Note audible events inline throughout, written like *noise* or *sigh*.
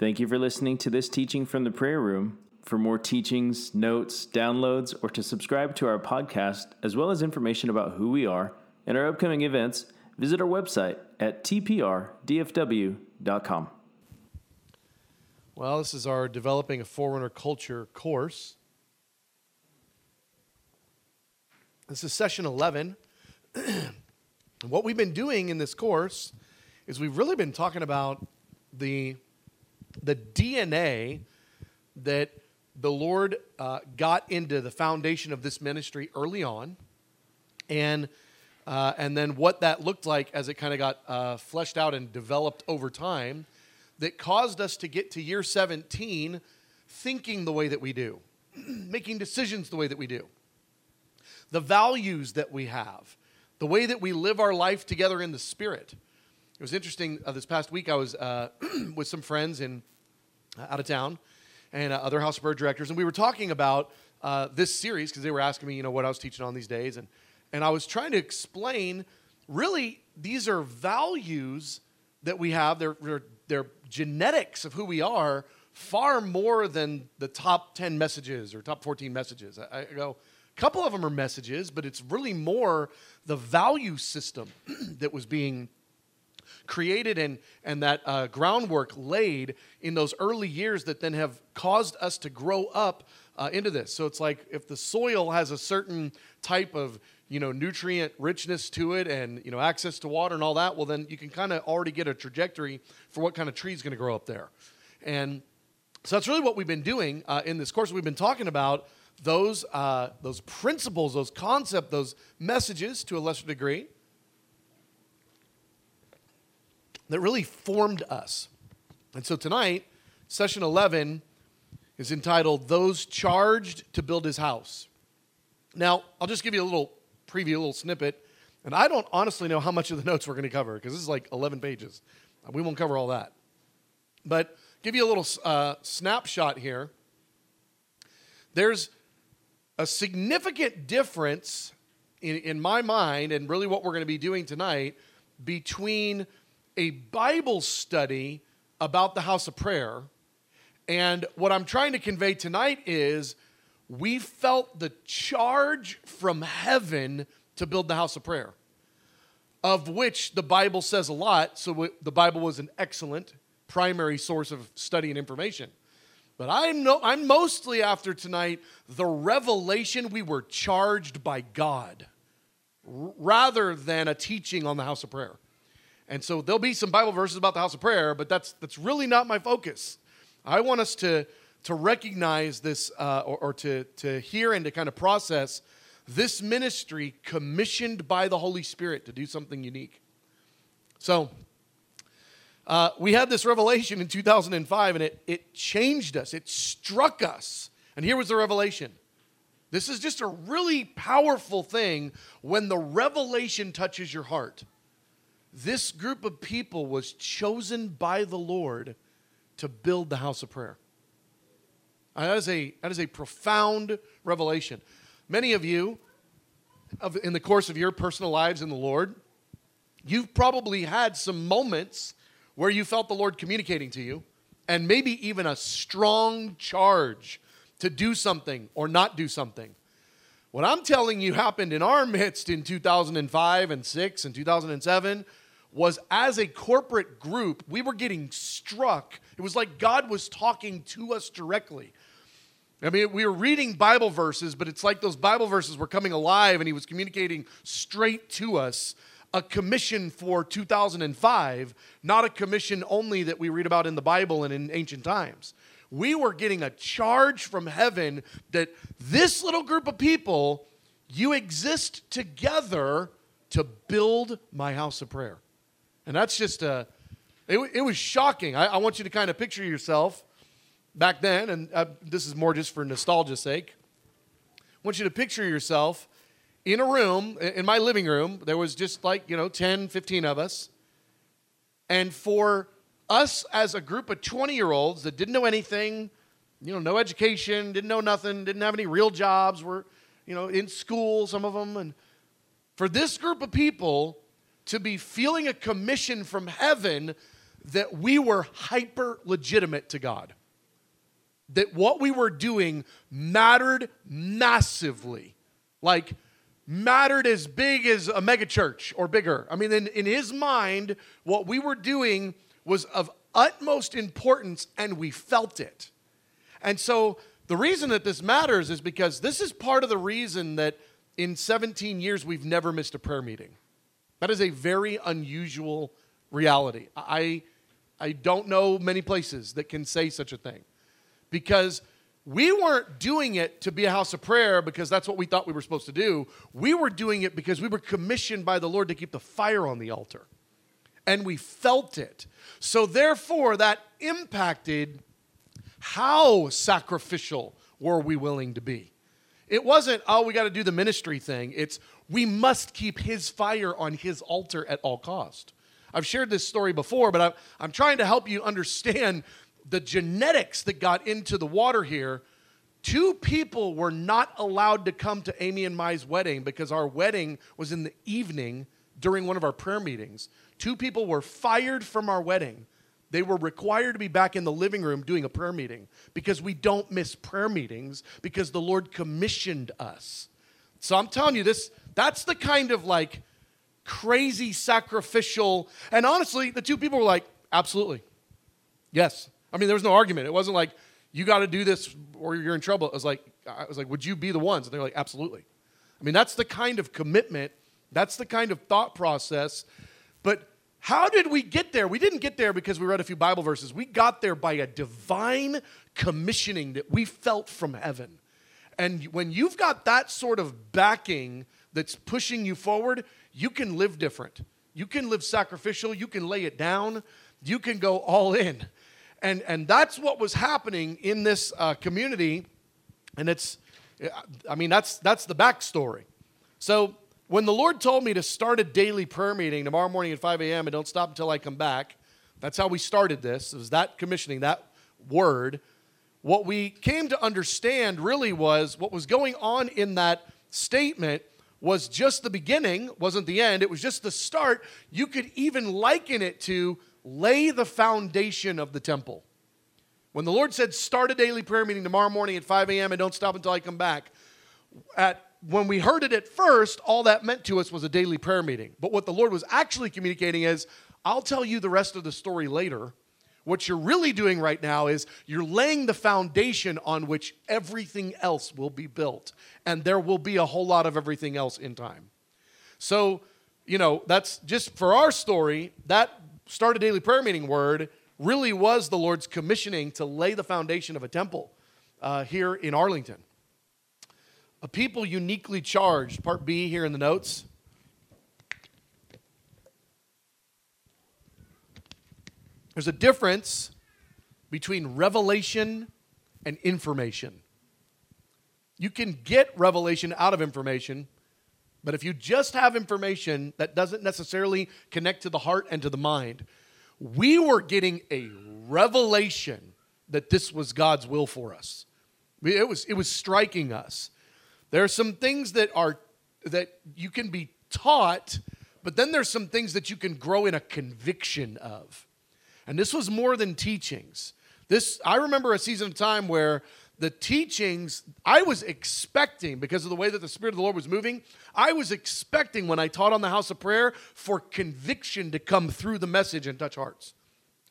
Thank you for listening to this teaching from the prayer room. For more teachings, notes, downloads, or to subscribe to our podcast, as well as information about who we are and our upcoming events, visit our website at tprdfw.com. Well, this is our Developing a Forerunner Culture course. This is session 11. and *clears throat* what we've been doing in this course is we've really been talking about the, the DNA that the Lord uh, got into the foundation of this ministry early on, and, uh, and then what that looked like as it kind of got uh, fleshed out and developed over time that caused us to get to year 17 thinking the way that we do, *clears throat* making decisions the way that we do, the values that we have, the way that we live our life together in the Spirit. It was interesting. Uh, this past week, I was uh, *clears throat* with some friends in uh, out of town and uh, other House of Prayer directors, and we were talking about uh, this series because they were asking me, you know, what I was teaching on these days, and and I was trying to explain. Really, these are values that we have. They're, they're they're genetics of who we are far more than the top 10 messages or top 14 messages. I, I go, a couple of them are messages, but it's really more the value system *clears throat* that was being created and, and that uh, groundwork laid in those early years that then have caused us to grow up uh, into this. So it's like if the soil has a certain type of you know nutrient richness to it and you know access to water and all that well then you can kind of already get a trajectory for what kind of tree is going to grow up there and so that's really what we've been doing uh, in this course we've been talking about those uh, those principles those concepts those messages to a lesser degree that really formed us and so tonight session 11 is entitled those charged to build his house now i'll just give you a little preview, a little snippet. And I don't honestly know how much of the notes we're going to cover because this is like 11 pages. We won't cover all that. But give you a little uh, snapshot here. There's a significant difference in, in my mind, and really what we're going to be doing tonight, between a Bible study about the house of prayer and what I'm trying to convey tonight is we felt the charge from heaven to build the house of prayer, of which the Bible says a lot. So the Bible was an excellent primary source of study and information. But I'm, no, I'm mostly after tonight the revelation we were charged by God rather than a teaching on the house of prayer. And so there'll be some Bible verses about the house of prayer, but that's, that's really not my focus. I want us to to recognize this uh, or, or to, to hear and to kind of process this ministry commissioned by the Holy Spirit to do something unique. So, uh, we had this revelation in 2005 and it, it changed us, it struck us. And here was the revelation. This is just a really powerful thing when the revelation touches your heart. This group of people was chosen by the Lord to build the house of prayer. That is a, that is a profound revelation. Many of you, of, in the course of your personal lives in the Lord, you've probably had some moments where you felt the Lord communicating to you, and maybe even a strong charge to do something or not do something. What I'm telling you happened in our midst in 2005 and 6 and 2007 was as a corporate group, we were getting struck. It was like God was talking to us directly. I mean, we were reading Bible verses, but it's like those Bible verses were coming alive and he was communicating straight to us a commission for 2005, not a commission only that we read about in the Bible and in ancient times. We were getting a charge from heaven that this little group of people, you exist together to build my house of prayer. And that's just a, it, it was shocking. I, I want you to kind of picture yourself back then, and uh, this is more just for nostalgia's sake, I want you to picture yourself in a room, in my living room. There was just like, you know, 10, 15 of us. And for us as a group of 20 year olds that didn't know anything, you know, no education, didn't know nothing, didn't have any real jobs, were, you know, in school, some of them. And for this group of people to be feeling a commission from heaven that we were hyper legitimate to God. That what we were doing mattered massively. Like, mattered as big as a megachurch or bigger. I mean, in, in his mind, what we were doing was of utmost importance and we felt it. And so the reason that this matters is because this is part of the reason that in 17 years we've never missed a prayer meeting. That is a very unusual reality. I, I don't know many places that can say such a thing because we weren't doing it to be a house of prayer because that's what we thought we were supposed to do. We were doing it because we were commissioned by the Lord to keep the fire on the altar. And we felt it. So, therefore, that impacted how sacrificial were we willing to be. It wasn't, oh, we got to do the ministry thing. It's, we must keep his fire on his altar at all cost. I've shared this story before, but I'm, I'm trying to help you understand the genetics that got into the water here, two people were not allowed to come to Amy and Mai's wedding because our wedding was in the evening during one of our prayer meetings. Two people were fired from our wedding. They were required to be back in the living room doing a prayer meeting because we don't miss prayer meetings because the Lord commissioned us. So I'm telling you this that's the kind of like crazy sacrificial and honestly the two people were like absolutely. Yes. I mean, there was no argument. It wasn't like you got to do this or you're in trouble. It was like I was like, would you be the ones? And they're like, absolutely. I mean, that's the kind of commitment. That's the kind of thought process. But how did we get there? We didn't get there because we read a few Bible verses. We got there by a divine commissioning that we felt from heaven. And when you've got that sort of backing that's pushing you forward, you can live different. You can live sacrificial. You can lay it down. You can go all in. And, and that's what was happening in this uh, community. And it's, I mean, that's, that's the backstory. So when the Lord told me to start a daily prayer meeting tomorrow morning at 5 a.m. and don't stop until I come back, that's how we started this. It was that commissioning, that word. What we came to understand really was what was going on in that statement was just the beginning, wasn't the end. It was just the start. You could even liken it to lay the foundation of the temple. When the Lord said, start a daily prayer meeting tomorrow morning at 5 a.m. and don't stop until I come back, at, when we heard it at first, all that meant to us was a daily prayer meeting. But what the Lord was actually communicating is, I'll tell you the rest of the story later. What you're really doing right now is you're laying the foundation on which everything else will be built. And there will be a whole lot of everything else in time. So, you know, that's just for our story, that start a daily prayer meeting word really was the Lord's commissioning to lay the foundation of a temple uh, here in Arlington. A people uniquely charged, part B here in the notes. There's a difference between revelation and information. You can get revelation out of information, but if you just have information that doesn't necessarily connect to the heart and to the mind, we were getting a revelation that this was God's will for us. It was, it was striking us. There are some things that are that you can be taught, but then there's some things that you can grow in a conviction of. And this was more than teachings. This I remember a season of time where the teachings I was expecting, because of the way that the Spirit of the Lord was moving, I was expecting when I taught on the house of prayer for conviction to come through the message and touch hearts.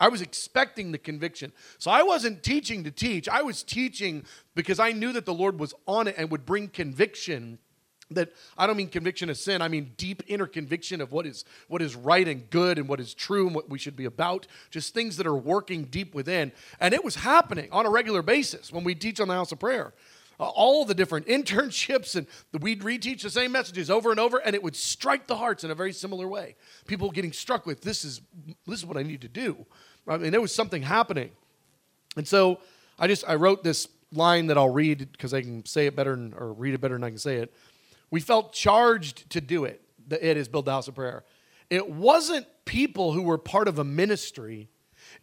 I was expecting the conviction. So I wasn't teaching to teach. I was teaching because I knew that the Lord was on it and would bring conviction that I don't mean conviction of sin. I mean deep inner conviction of what is what is right and good and what is true and what we should be about. Just things that are working deep within. And it was happening on a regular basis when we teach on the house of prayer. Uh, all the different *laughs* internships and we'd reteach the same messages over and over and it would strike the hearts in a very similar way. People getting struck with this is this is what I need to do. I mean there was something happening. And so I just I wrote this line that I'll read because I can say it better or read it better than I can say it. We felt charged to do it. It is build the house of prayer. It wasn't people who were part of a ministry.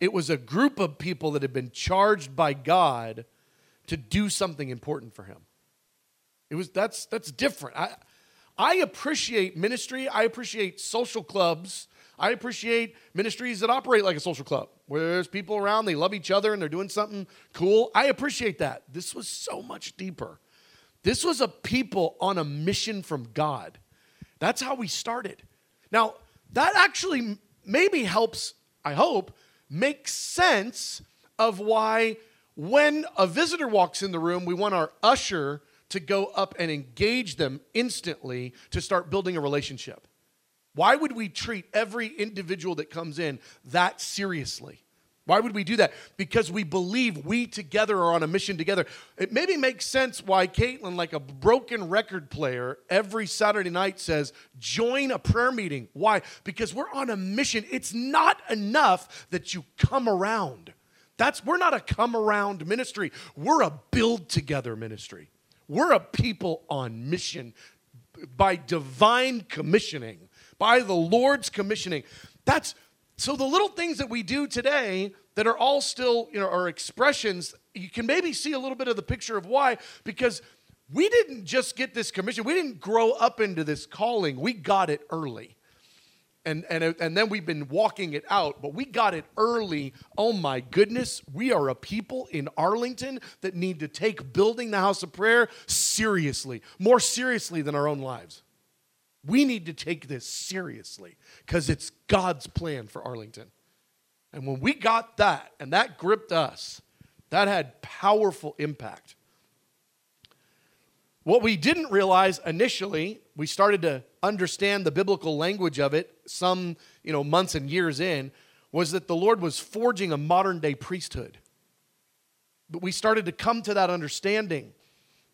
It was a group of people that had been charged by God to do something important for him. It was that's that's different. I I appreciate ministry. I appreciate social clubs. I appreciate ministries that operate like a social club, where there's people around, they love each other, and they're doing something cool. I appreciate that. This was so much deeper. This was a people on a mission from God. That's how we started. Now, that actually maybe helps, I hope, make sense of why when a visitor walks in the room, we want our usher to go up and engage them instantly to start building a relationship. Why would we treat every individual that comes in that seriously? Why would we do that? Because we believe we together are on a mission together. It maybe makes sense why Caitlin, like a broken record player, every Saturday night says, join a prayer meeting. Why? Because we're on a mission. It's not enough that you come around. That's we're not a come around ministry. We're a build together ministry. We're a people on mission by divine commissioning, by the Lord's commissioning. That's so the little things that we do today that are all still, you know, are expressions, you can maybe see a little bit of the picture of why, because we didn't just get this commission. We didn't grow up into this calling. We got it early. And, and, and then we've been walking it out, but we got it early. Oh my goodness, we are a people in Arlington that need to take building the house of prayer seriously, more seriously than our own lives. We need to take this seriously because it's God's plan for Arlington. And when we got that and that gripped us, that had powerful impact. What we didn't realize initially, we started to understand the biblical language of it some, you know, months and years in, was that the Lord was forging a modern day priesthood. But we started to come to that understanding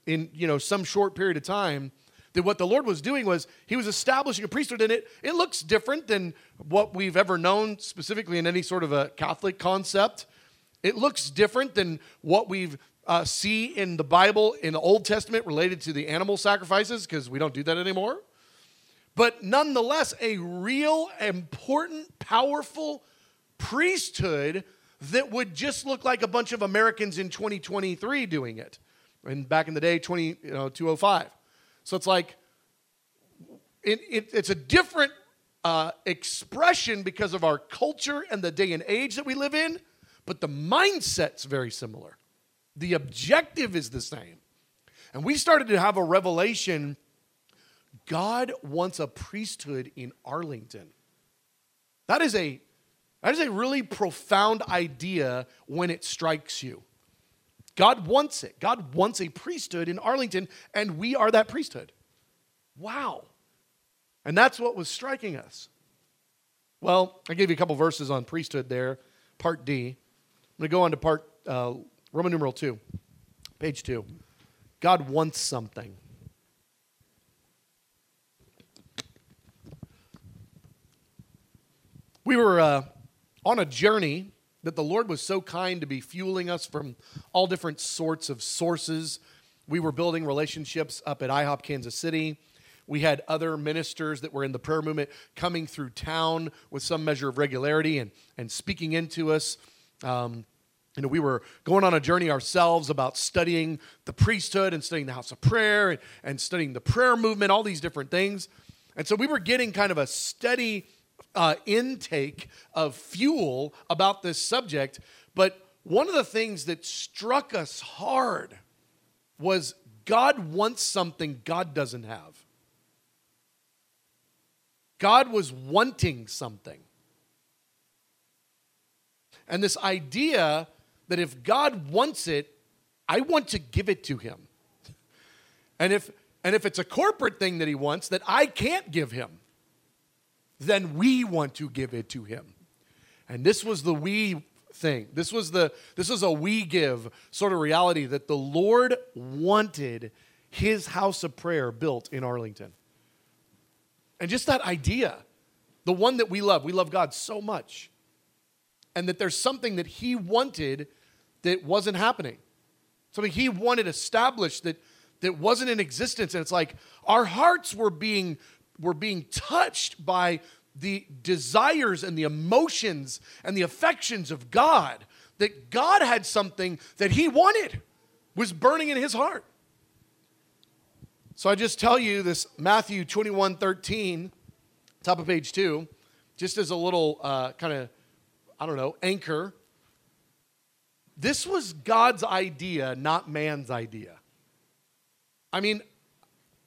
in, you know, some short period of time that what the Lord was doing was he was establishing a priesthood in it. It looks different than what we've ever known, specifically in any sort of a Catholic concept. It looks different than what we've uh, see in the Bible in the Old Testament related to the animal sacrifices, because we don't do that anymore. But nonetheless, a real, important, powerful priesthood that would just look like a bunch of Americans in 2023 doing it. And back in the day, 20, you know, 205. So it's like, it, it, it's a different uh, expression because of our culture and the day and age that we live in, but the mindset's very similar. The objective is the same. And we started to have a revelation God wants a priesthood in Arlington. That is a that is a really profound idea when it strikes you. God wants it. God wants a priesthood in Arlington, and we are that priesthood. Wow. And that's what was striking us. Well, I gave you a couple verses on priesthood there, part D. I'm going to go on to part uh, Roman numeral 2, page 2. God wants something. We were uh, on a journey that the Lord was so kind to be fueling us from all different sorts of sources. We were building relationships up at IHOP Kansas City. We had other ministers that were in the prayer movement coming through town with some measure of regularity and, and speaking into us. Um, you know, we were going on a journey ourselves about studying the priesthood and studying the house of prayer and, and studying the prayer movement, all these different things. And so we were getting kind of a steady uh, intake of fuel about this subject. But one of the things that struck us hard was God wants something God doesn't have. God was wanting something. And this idea that if God wants it, I want to give it to him. *laughs* And if and if it's a corporate thing that he wants that I can't give him, then we want to give it to him. And this was the we thing. This was the this was a we give sort of reality that the Lord wanted his house of prayer built in Arlington. And just that idea, the one that we love, we love God so much. And that there's something that he wanted that wasn't happening. Something he wanted established that that wasn't in existence. And it's like our hearts were being were being touched by the desires and the emotions and the affections of God, that God had something that he wanted, was burning in his heart. So I just tell you this Matthew 21 13, top of page two, just as a little uh, kind of, I don't know, anchor, this was God's idea, not man's idea. I mean,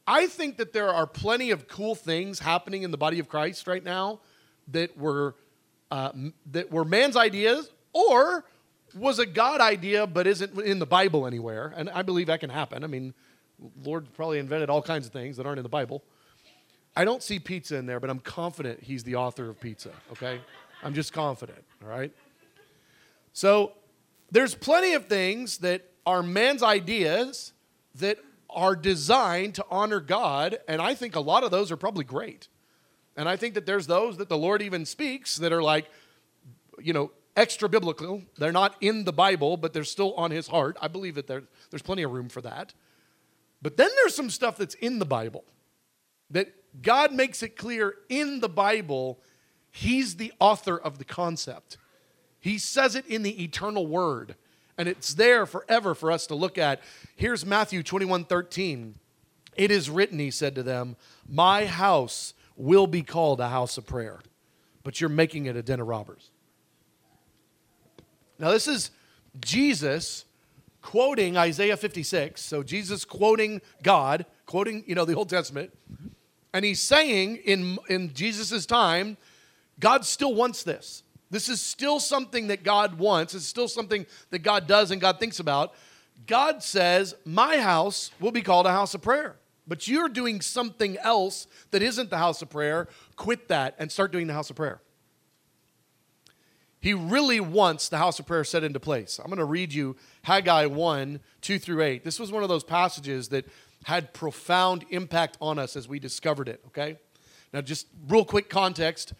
I think that there are plenty of cool things happening in the body of Christ right now that were uh, that were man's ideas or was a God idea but isn't in the Bible anywhere. And I believe that can happen. I mean, Lord probably invented all kinds of things that aren't in the Bible. I don't see pizza in there, but I'm confident he's the author of pizza, okay? I'm just confident, all right? So there's plenty of things that are man's ideas that are designed to honor God, and I think a lot of those are probably great. And I think that there's those that the Lord even speaks that are like, you know, extra biblical. They're not in the Bible, but they're still on his heart. I believe that there, there's plenty of room for that. But then there's some stuff that's in the Bible that God makes it clear in the Bible, he's the author of the concept. He says it in the eternal word and it's there forever for us to look at. Here's Matthew 21 13. It is written, he said to them, My house will be called a house of prayer, but you're making it a den of robbers. Now, this is Jesus quoting Isaiah 56. So, Jesus quoting God, quoting, you know, the Old Testament. And he's saying in, in Jesus' time, God still wants this. This is still something that God wants. It's still something that God does and God thinks about. God says, My house will be called a house of prayer. But you're doing something else that isn't the house of prayer. Quit that and start doing the house of prayer. He really wants the house of prayer set into place. I'm going to read you Haggai 1 2 through 8. This was one of those passages that had profound impact on us as we discovered it, okay? Now, just real quick context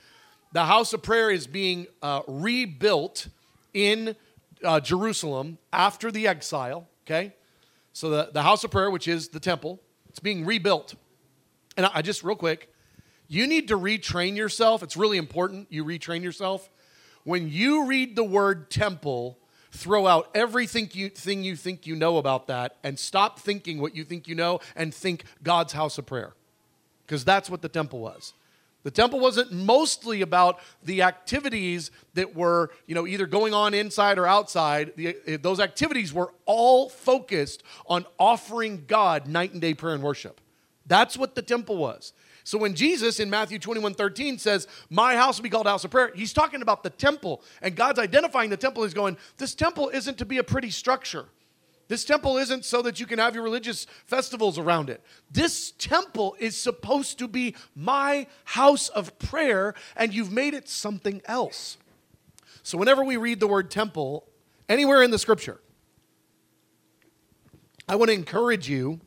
the house of prayer is being uh, rebuilt in uh, Jerusalem after the exile, okay? So the, the house of prayer, which is the temple, it's being rebuilt. And I, I just, real quick, you need to retrain yourself. It's really important you retrain yourself. When you read the word temple, throw out everything you, thing you think you know about that and stop thinking what you think you know and think God's house of prayer. Because that's what the temple was. The temple wasn't mostly about the activities that were, you know, either going on inside or outside. The, eh, those activities were all focused on offering God night and day prayer and worship. That's what the temple was. So when Jesus in Matthew 21 13 says, My house will be called house of prayer, he's talking about the temple. And God's identifying the temple. He's going, This temple isn't to be a pretty structure. This temple isn't so that you can have your religious festivals around it. This temple is supposed to be my house of prayer, and you've made it something else. So, whenever we read the word temple anywhere in the scripture, I want to encourage you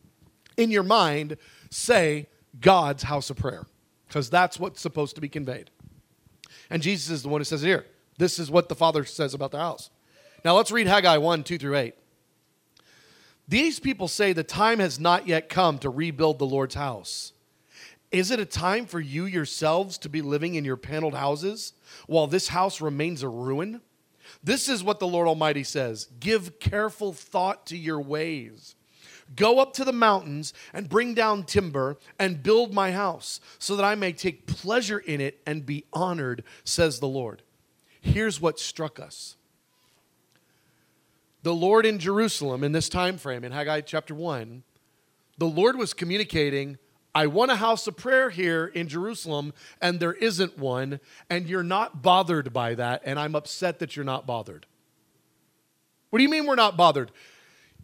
in your mind, say God's house of prayer, because that's what's supposed to be conveyed. And Jesus is the one who says here, this is what the Father says about the house. Now, let's read Haggai 1 2 through 8. These people say the time has not yet come to rebuild the Lord's house. Is it a time for you yourselves to be living in your paneled houses while this house remains a ruin? This is what the Lord Almighty says Give careful thought to your ways. Go up to the mountains and bring down timber and build my house, so that I may take pleasure in it and be honored, says the Lord. Here's what struck us the Lord in Jerusalem in this time frame in Haggai chapter 1, the Lord was communicating, I want a house of prayer here in Jerusalem, and there isn't one, and you're not bothered by that, and I'm upset that you're not bothered. What do you mean we're not bothered?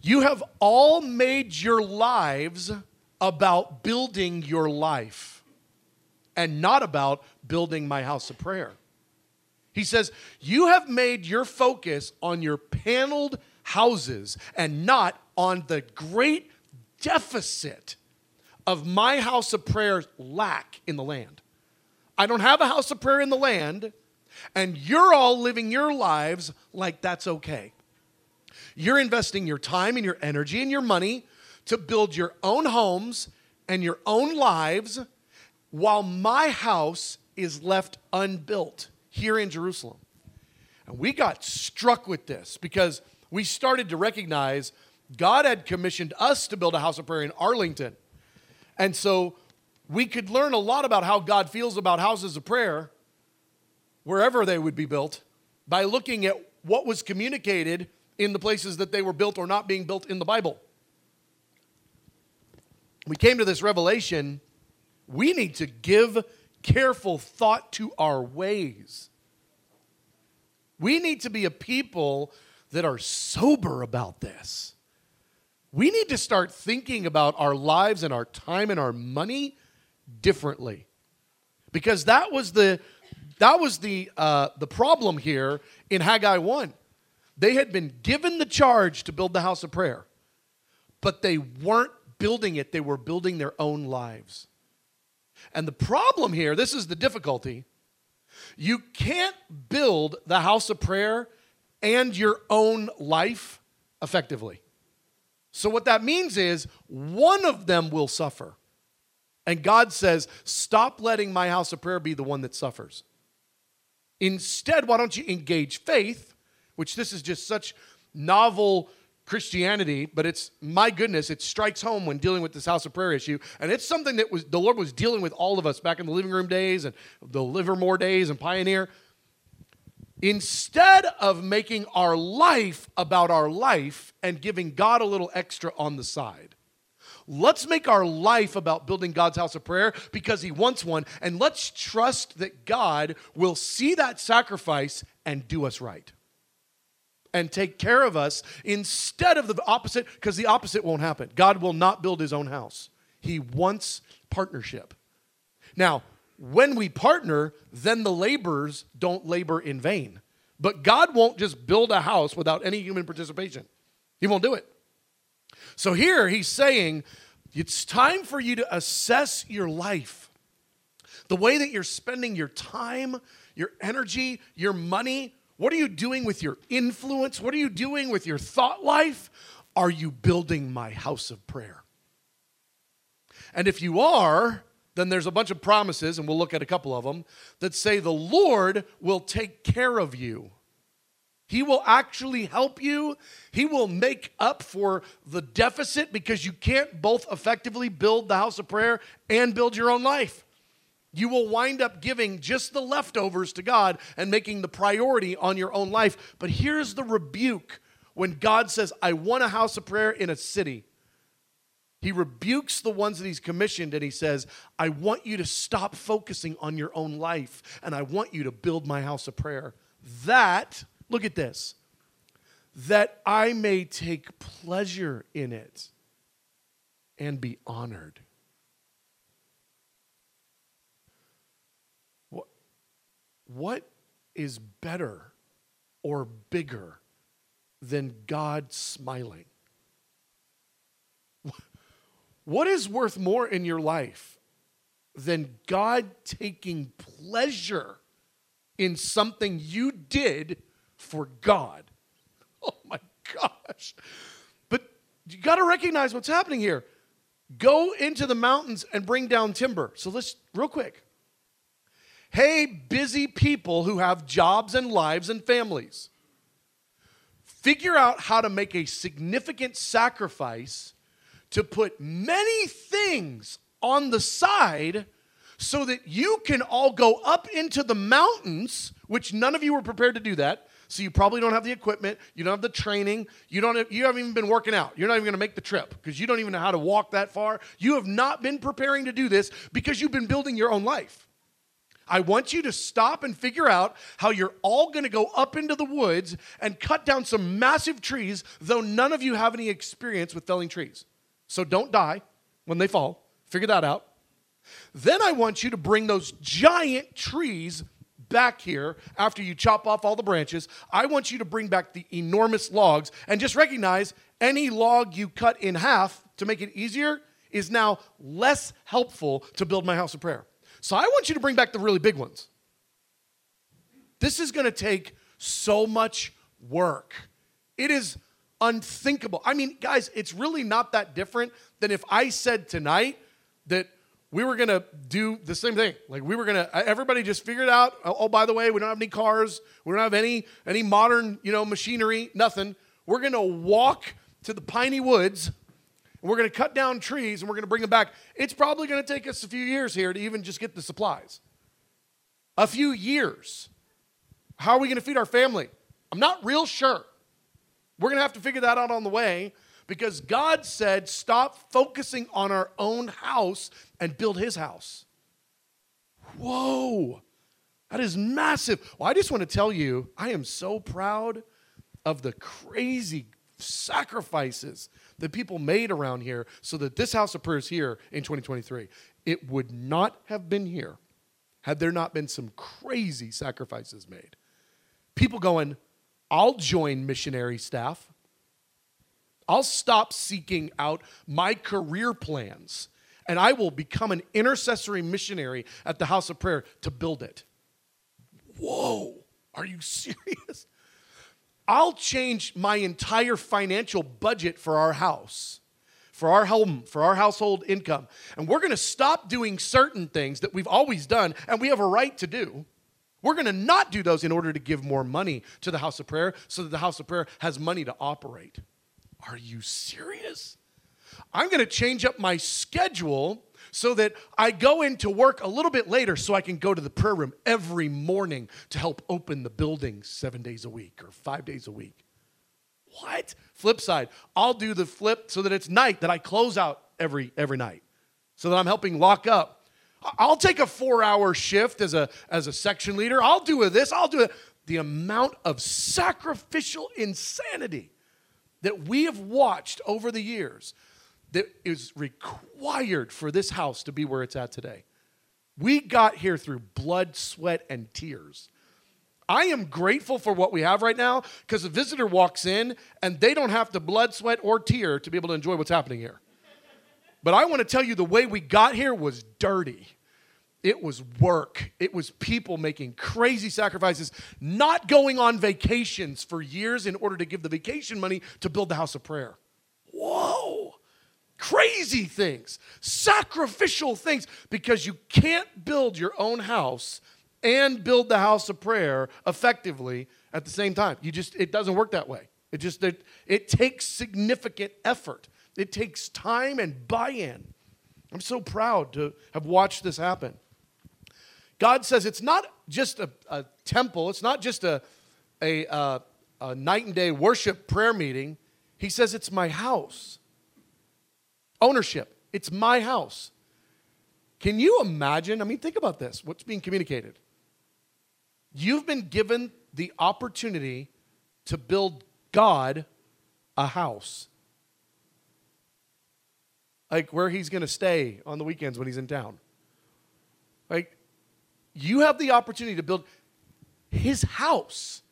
You have all made your lives about building your life and not about building my house of prayer. He says, You have made your focus on your paneled houses and not on the great deficit of my house of prayer lack in the land. I don't have a house of prayer in the land, and you're all living your lives like that's okay. You're investing your time and your energy and your money to build your own homes and your own lives while my house is left unbuilt here in Jerusalem. And we got struck with this because we started to recognize God had commissioned us to build a house of prayer in Arlington. And so we could learn a lot about how God feels about houses of prayer, wherever they would be built by looking at what was communicated in the places that they were built or not being built in the Bible. We came to this revelation. We need to give careful thought to our ways. We need to be a people that are sober about this. We need to start thinking about our lives and our time and our money differently. Because that was the that was the uh, the problem here in Haggai 1. They had been given the charge to build the house of prayer, but they weren't building it, they were building their own lives. And the problem here, this is the difficulty. You can't build the house of prayer and your own life effectively. So, what that means is one of them will suffer. And God says, Stop letting my house of prayer be the one that suffers. Instead, why don't you engage faith, which this is just such novel Christianity, but it's my goodness, it strikes home when dealing with this house of prayer issue. And it's something that was the Lord was dealing with all of us back in the living room days and the Livermore days and Pioneer. Instead of making our life about our life and giving God a little extra on the side, let's make our life about building God's house of prayer because He wants one. And let's trust that God will see that sacrifice and do us right and take care of us instead of the opposite, because the opposite won't happen. God will not build his own house, he wants partnership. Now, when we partner, then the laborers don't labor in vain. But God won't just build a house without any human participation, He won't do it. So here he's saying, it's time for you to assess your life. The way that you're spending your time, your energy, your money, what are you doing with your influence? What are you doing with your thought life? Are you building my house of prayer? And if you are, then there's a bunch of promises, and we'll look at a couple of them, that say the Lord will take care of you. He will actually help you. He will make up for the deficit because you can't both effectively build the house of prayer and build your own life you will wind up giving just the leftovers to God and making the priority on your own life. But here's the rebuke when God says, I want a house of prayer in a city. He rebukes the ones that he's commissioned and he says, I want you to stop focusing on your own life and I want you to build my house of prayer. That, look at this, that I may take pleasure in it and be honored. What, What is better or bigger than God smiling? What is worth more in your life than God taking pleasure in something you did for God? *laughs* Oh my gosh. But you got to recognize what's happening here. Go into the mountains and bring down timber. So let's, real quick, Hey, busy people who have jobs and lives and families, figure out how to make a significant sacrifice to put many things on the side so that you can all go up into the mountains, which none of you were prepared to do that. So you probably don't have the equipment, you don't have the training, you don't have, you haven't even been working out. You're not even going to make the trip because you don't even know how to walk that far. You have not been preparing to do this because you've been building your own life. I want you to stop and figure out how you're all going to go up into the woods and cut down some massive trees, though none of you have any experience with felling trees. So don't die when they fall. Figure that out. Then I want you to bring those giant trees back here after you chop off all the branches. I want you to bring back the enormous logs and just recognize any log you cut in half to make it easier is now less helpful to build my house of prayer. So I want you to bring back the really big ones. This is going to take so much work. It is unthinkable. I mean, guys, it's really not that different than if I said tonight that we were to do the same thing. Like we were to everybody just figured out, oh, oh by the way, we don't have any cars, we don't have any any modern, you know, machinery, nothing. We're to walk to the piney woods and we're to cut down trees and we're to bring them back. It's probably to take us a few years here to even just get the supplies. A few years. How are we to feed our family? I'm not real sure. We're going to have to figure that out on the way because God said, stop focusing on our own house and build his house. Whoa, that is massive. Well, I just want to tell you, I am so proud of the crazy sacrifices that people made around here so that this house of prayer is here in 2023. It would not have been here had there not been some crazy sacrifices made. People going, I'll join missionary staff. I'll stop seeking out my career plans and I will become an intercessory missionary at the house of prayer to build it. Whoa, are you *laughs* serious? I'll change my entire financial budget for our house, for our home, for our household income. And we're going to stop doing certain things that we've always done and we have a right to do. We're going to not do those in order to give more money to the house of prayer so that the house of prayer has money to operate. Are you serious? I'm going to change up my schedule so that I go into work a little bit later so I can go to the prayer room every morning to help open the building seven days a week or five days a week. What? Flip side, I'll do the flip so that it's night that I close out every every night. So that I'm helping lock up. I'll take a four hour shift as a as a section leader. I'll do this, I'll do it. The amount of sacrificial insanity that we have watched over the years that is required for this house to be where it's at today. We got here through blood, sweat, and tears. I am grateful for what we have right now because a visitor walks in and they don't have to blood, sweat, or tear to be able to enjoy what's happening here. But I want to tell you the way we got here was dirty. It was work. It was people making crazy sacrifices, not going on vacations for years in order to give the vacation money to build the house of prayer. Whoa crazy things, sacrificial things, because you can't build your own house and build the house of prayer effectively at the same time. You just it doesn't work that way. It just it, it takes significant effort. It takes time and buy-in. I'm so proud to have watched this happen. God says it's not just a, a temple, it's not just a, a, a, a night and day worship prayer meeting. He says it's my house. Ownership. It's my house. Can you imagine? I mean, think about this. What's being communicated? You've been given the opportunity to build God a house. Like where he's going to stay on the weekends when he's in town. You have the opportunity to build his house.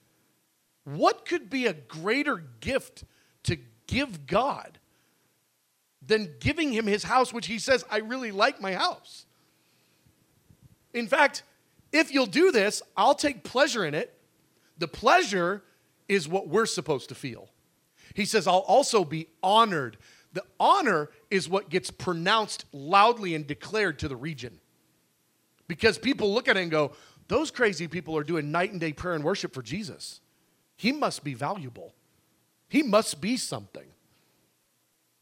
What could be a greater gift to give God than giving him his house, which he says, I really like my house. In fact, if you'll do this, I'll take pleasure in it. The pleasure is what we're supposed to feel. He says, I'll also be honored. The honor is what gets pronounced loudly and declared to the region. Because people look at it and go, those crazy people are doing night and day prayer and worship for Jesus. He must be valuable. He must be something.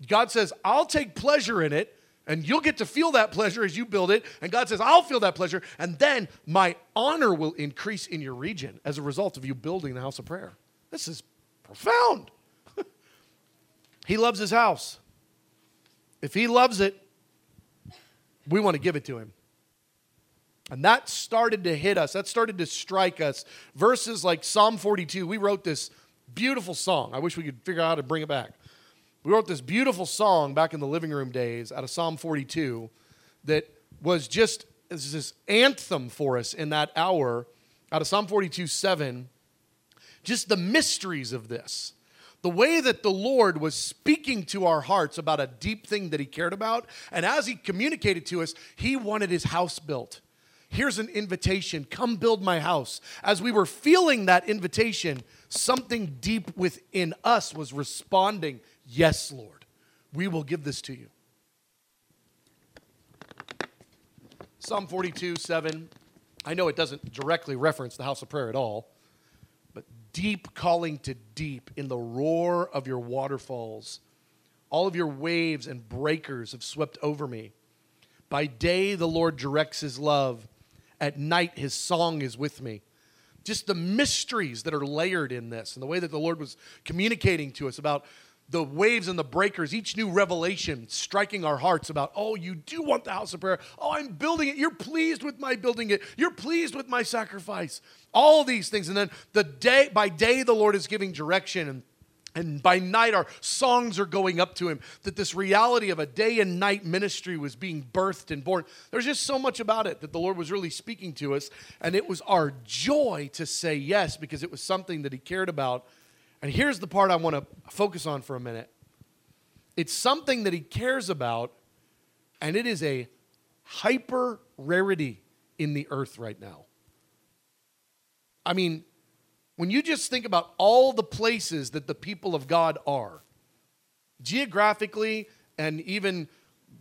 God says, I'll take pleasure in it, and you'll get to feel that pleasure as you build it. And God says, I'll feel that pleasure, and then my honor will increase in your region as a result of you building the house of prayer. This is profound. *laughs* he loves his house. If he loves it, we want to give it to him. And that started to hit us. That started to strike us. Verses like Psalm 42, we wrote this beautiful song. I wish we could figure out how to bring it back. We wrote this beautiful song back in the living room days out of Psalm 42 that was just this anthem for us in that hour out of Psalm 42 7. Just the mysteries of this. The way that the Lord was speaking to our hearts about a deep thing that He cared about. And as He communicated to us, He wanted His house built. Here's an invitation come build my house. As we were feeling that invitation, something deep within us was responding Yes, Lord, we will give this to you. Psalm 42, 7. I know it doesn't directly reference the house of prayer at all, but deep calling to deep in the roar of your waterfalls. All of your waves and breakers have swept over me. By day, the Lord directs his love. At night, his song is with me. just the mysteries that are layered in this and the way that the Lord was communicating to us about the waves and the breakers, each new revelation striking our hearts about, oh, you do want the house of prayer. Oh, I'm building it. You're pleased with my building it. You're pleased with my sacrifice. All these things. And then the day by day, the Lord is giving direction and and by night, our songs are going up to him. That this reality of a day and night ministry was being birthed and born. There's just so much about it that the Lord was really speaking to us. And it was our joy to say yes because it was something that he cared about and here's the part I want to focus on for a minute it's something that he cares about, and it is a hyper rarity in the earth right now. I mean, when you just think about all the places that the people of God are, geographically and even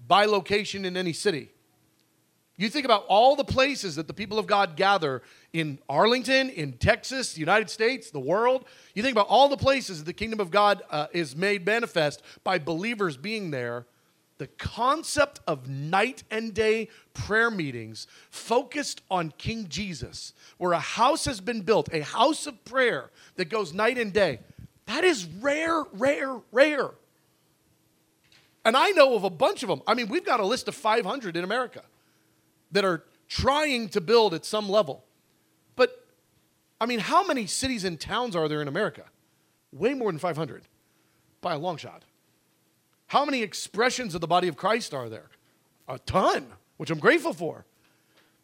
by location in any city, you think about all the places that the people of God gather in Arlington, in Texas, the United States, the world. You think about all the places that the kingdom of God uh, is made manifest by believers being there. The concept of night and day prayer meetings focused on King Jesus, where a house has been built, a house of prayer that goes night and day, that is rare, rare, rare. And I know of a bunch of them. I mean, we've got a list of 500 in America that are trying to build at some level. But, I mean, how many cities and towns are there in America? Way more than 500 by a long shot. How many expressions of the body of Christ are there? A ton, which I'm grateful for.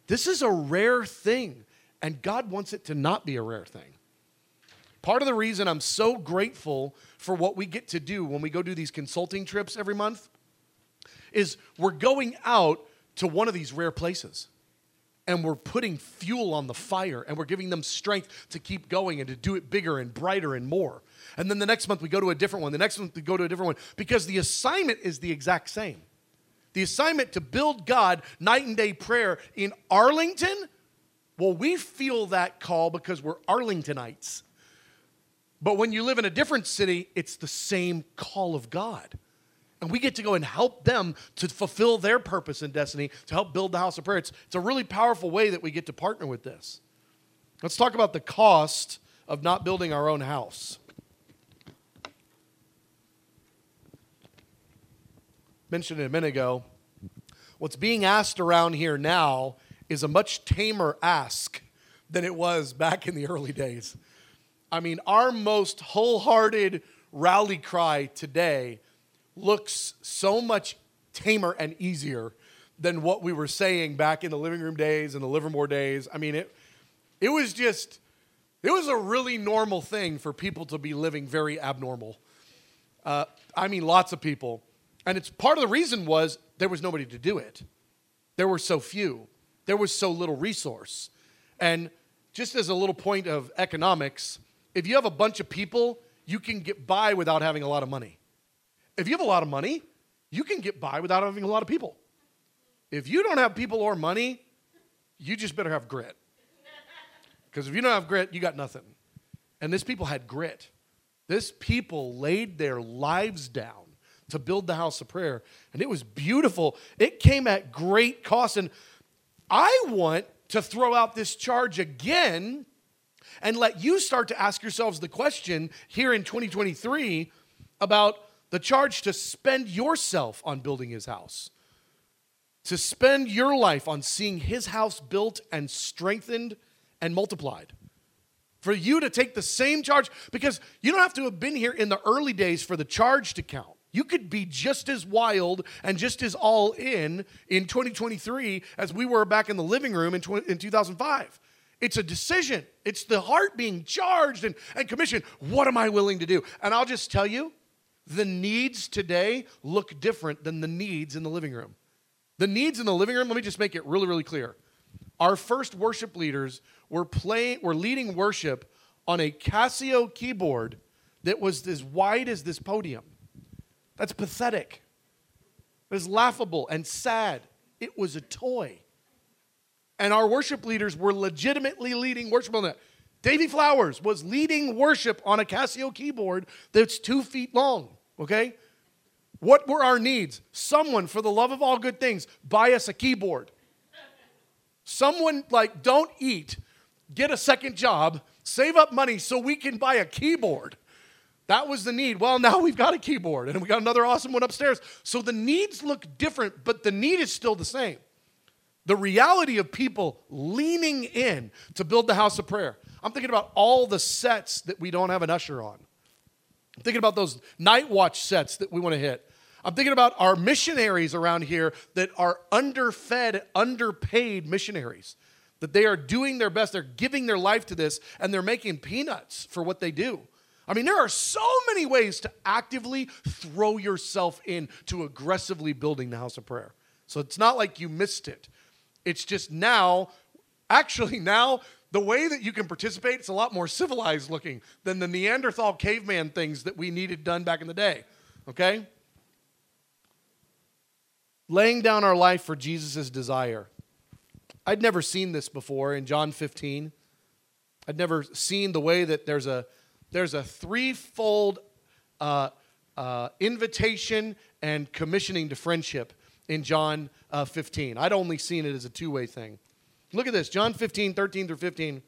This is a rare thing, and God wants it to not be a rare thing. Part of the reason I'm so grateful for what we get to do when we go do these consulting trips every month is we're going out to one of these rare places. And we're putting fuel on the fire and we're giving them strength to keep going and to do it bigger and brighter and more. And then the next month we go to a different one. The next month we go to a different one because the assignment is the exact same. The assignment to build God night and day prayer in Arlington, well, we feel that call because we're Arlingtonites. But when you live in a different city, it's the same call of God. And we get to go and help them to fulfill their purpose and destiny to help build the house of prayer. It's, it's a really powerful way that we get to partner with this. Let's talk about the cost of not building our own house. Mentioned it a minute ago. What's being asked around here now is a much tamer ask than it was back in the early days. I mean, our most wholehearted rally cry today looks so much tamer and easier than what we were saying back in the living room days and the Livermore days. I mean, it, it was just, it was a really normal thing for people to be living very abnormal. Uh, I mean, lots of people. And it's part of the reason was there was nobody to do it. There were so few. There was so little resource. And just as a little point of economics, if you have a bunch of people, you can get by without having a lot of money. If you have a lot of money, you can get by without having a lot of people. If you don't have people or money, you just better have grit. Because if you don't have grit, you got nothing. And this people had grit. This people laid their lives down to build the house of prayer. And it was beautiful. It came at great cost. And I want to throw out this charge again and let you start to ask yourselves the question here in 2023 about the charge to spend yourself on building his house, to spend your life on seeing his house built and strengthened and multiplied. For you to take the same charge, because you don't have to have been here in the early days for the charge to count. You could be just as wild and just as all in in 2023 as we were back in the living room in, 20, in 2005. It's a decision. It's the heart being charged and, and commissioned. What am I willing to do? And I'll just tell you, the needs today look different than the needs in the living room. The needs in the living room, let me just make it really, really clear. Our first worship leaders were playing, were leading worship on a Casio keyboard that was as wide as this podium. That's pathetic. It was laughable and sad. It was a toy. And our worship leaders were legitimately leading worship on that. Davy Flowers was leading worship on a Casio keyboard that's two feet long. Okay? What were our needs? Someone, for the love of all good things, buy us a keyboard. Someone, like, don't eat get a second job, save up money so we can buy a keyboard. That was the need. Well, now we've got a keyboard and we got another awesome one upstairs. So the needs look different, but the need is still the same. The reality of people leaning in to build the house of prayer. I'm thinking about all the sets that we don't have an usher on. I'm thinking about those night watch sets that we want to hit. I'm thinking about our missionaries around here that are underfed, underpaid missionaries. That they are doing their best, they're giving their life to this, and they're making peanuts for what they do. I mean, there are so many ways to actively throw yourself in to aggressively building the house of prayer. So it's not like you missed it. It's just now, actually, now the way that you can participate it's a lot more civilized looking than the Neanderthal caveman things that we needed done back in the day. Okay? Laying down our life for Jesus' desire. I'd never seen this before in John 15. I'd never seen the way that there's a there's a threefold uh, uh, invitation and commissioning to friendship in John uh, 15. I'd only seen it as a two way thing. Look at this John 15, 13 through 15.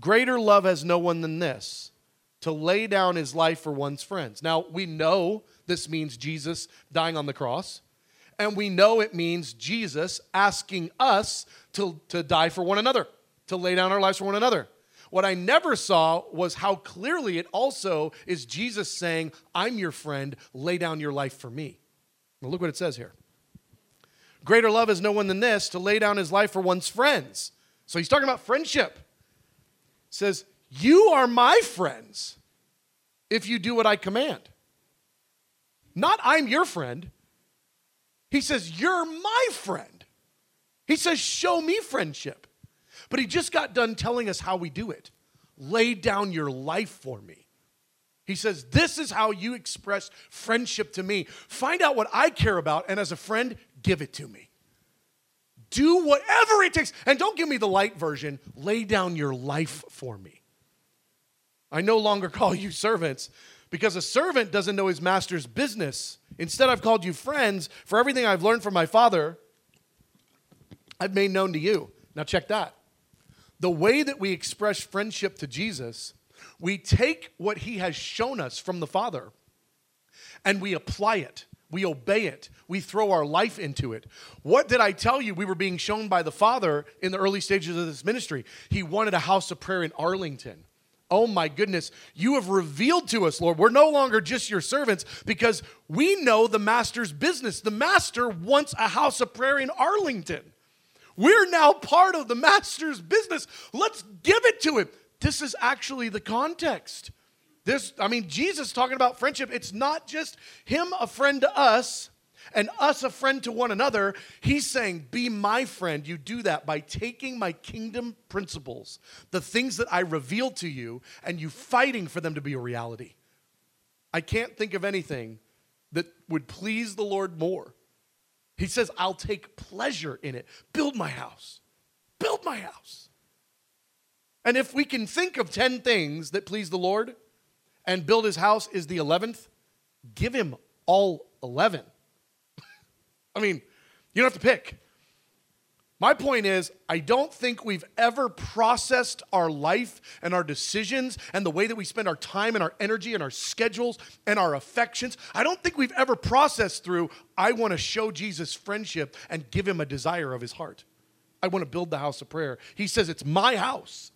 Greater love has no one than this to lay down his life for one's friends. Now, we know this means Jesus dying on the cross, and we know it means Jesus asking us to, to die for one another, to lay down our lives for one another. What I never saw was how clearly it also is Jesus saying, I'm your friend, lay down your life for me. Now, look what it says here. Greater love is no one than this to lay down his life for one's friends. So he's talking about friendship. says, You are my friends if you do what I command. Not I'm your friend. He says, You're my friend. He says, Show me friendship. But he just got done telling us how we do it. Lay down your life for me. He says, This is how you express friendship to me. Find out what I care about, and as a friend, give it to me. Do whatever it takes. And don't give me the light version. Lay down your life for me. I no longer call you servants because a servant doesn't know his master's business. Instead, I've called you friends for everything I've learned from my father, I've made known to you. Now, check that. The way that we express friendship to Jesus, we take what he has shown us from the Father and we apply it. We obey it. We throw our life into it. What did I tell you we were being shown by the Father in the early stages of this ministry? He wanted a house of prayer in Arlington. Oh my goodness, you have revealed to us, Lord. We're no longer just your servants because we know the master's business. The master wants a house of prayer in Arlington. We're now part of the master's business. Let's give it to him. This is actually the context. This, I mean, Jesus talking about friendship, it's not just him a friend to us and us a friend to one another. He's saying, Be my friend. You do that by taking my kingdom principles, the things that I reveal to you, and you fighting for them to be a reality. I can't think of anything that would please the Lord more. He says, I'll take pleasure in it. Build my house. Build my house. And if we can think of 10 things that please the Lord, and build his house is the 11th, give him all 11. *laughs* I mean, you don't have to pick. My point is, I don't think we've ever processed our life and our decisions and the way that we spend our time and our energy and our schedules and our affections. I don't think we've ever processed through, I want to show Jesus friendship and give him a desire of his heart. I want to build the house of prayer. He says, It's my house.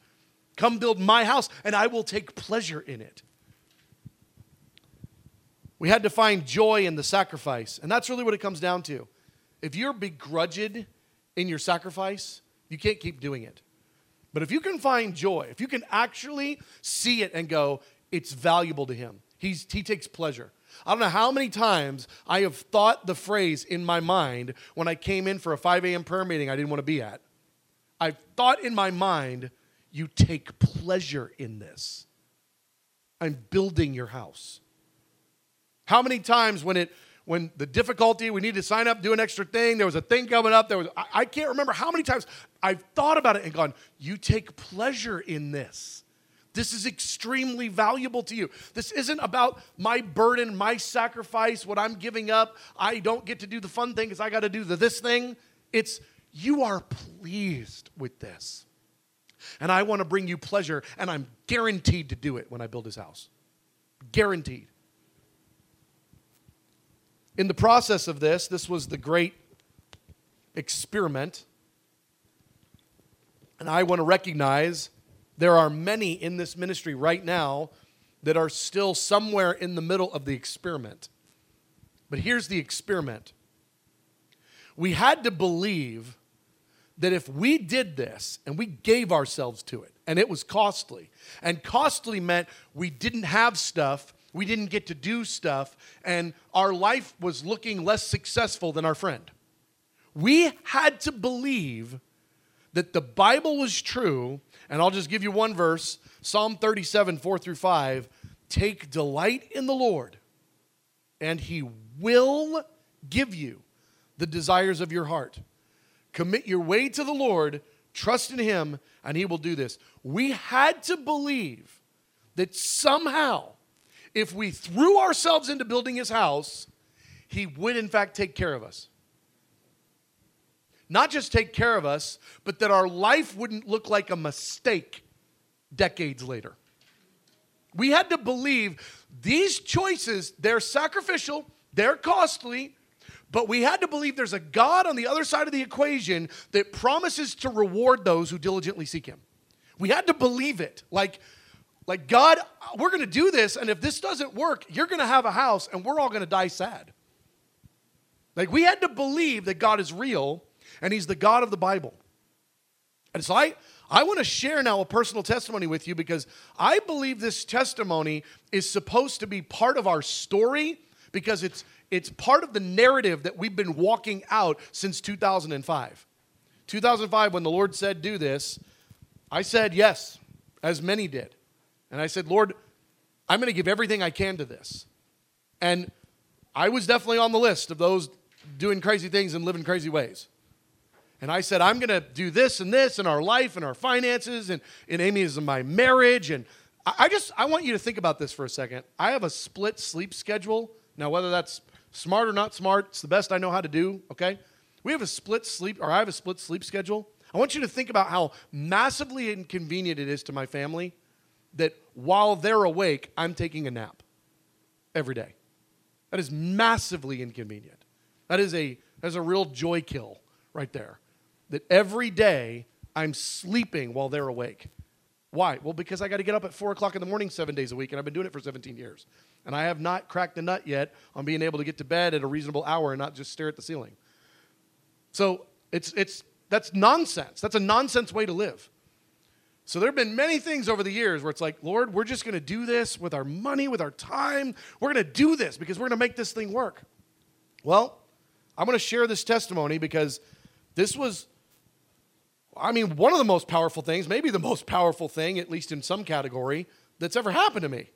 Come build my house, and I will take pleasure in it. We had to find joy in the sacrifice. And that's really what it comes down to. If you're begrudged in your sacrifice, you can't keep doing it. But if you can find joy, if you can actually see it and go, it's valuable to him, He's, he takes pleasure. I don't know how many times I have thought the phrase in my mind when I came in for a 5 a.m. prayer meeting I didn't want to be at. I've thought in my mind, you take pleasure in this. I'm building your house. How many times when it when the difficulty, we need to sign up, do an extra thing, there was a thing coming up, there was I, I can't remember how many times I've thought about it and gone, you take pleasure in this. This is extremely valuable to you. This isn't about my burden, my sacrifice, what I'm giving up. I don't get to do the fun thing because I got to do the this thing. It's you are pleased with this. And I want to bring you pleasure, and I'm guaranteed to do it when I build his house. Guaranteed. In the process of this, this was the great experiment. And I want to recognize there are many in this ministry right now that are still somewhere in the middle of the experiment. But here's the experiment we had to believe that if we did this and we gave ourselves to it, and it was costly, and costly meant we didn't have stuff, we didn't get to do stuff, and our life was looking less successful than our friend. We had to believe that the Bible was true, and I'll just give you one verse Psalm 37, 4 through 5. Take delight in the Lord, and he will give you the desires of your heart. Commit your way to the Lord, trust in him, and he will do this. We had to believe that somehow, if we threw ourselves into building his house, he would in fact take care of us. Not just take care of us, but that our life wouldn't look like a mistake decades later. We had to believe these choices, they're sacrificial, they're costly, but we had to believe there's a God on the other side of the equation that promises to reward those who diligently seek him. We had to believe it. Like, like God, we're going to do this, and if this doesn't work, you're going to have a house, and we're all going to die sad. Like, we had to believe that God is real, and He's the God of the Bible. And so I, I want to share now a personal testimony with you because I believe this testimony is supposed to be part of our story because it's, it's part of the narrative that we've been walking out since 2005. 2005, when the Lord said, Do this, I said yes, as many did. And I said, Lord, I'm going to give everything I can to this. And I was definitely on the list of those doing crazy things and living crazy ways. And I said, I'm going to do this and this in our life and our finances and in Amy's and my marriage. And I just, I want you to think about this for a second. I have a split sleep schedule. Now, whether that's smart or not smart, it's the best I know how to do, okay? We have a split sleep, or I have a split sleep schedule. I want you to think about how massively inconvenient it is to my family that while they're awake, I'm taking a nap every day. That is massively inconvenient. That is a, that is a real joy kill right there that every day I'm sleeping while they're awake. Why? Well, because I got to get up at four o'clock in the morning seven days a week, and I've been doing it for 17 years. And I have not cracked the nut yet on being able to get to bed at a reasonable hour and not just stare at the ceiling. So it's, it's, that's nonsense. That's a nonsense way to live. So there have been many things over the years where it's like, Lord, we're just going to do this with our money, with our time. We're going to do this because we're going to make this thing work. Well, I'm going to share this testimony because this was I mean, one of the most powerful things, maybe the most powerful thing, at least in some category, that's ever happened to me.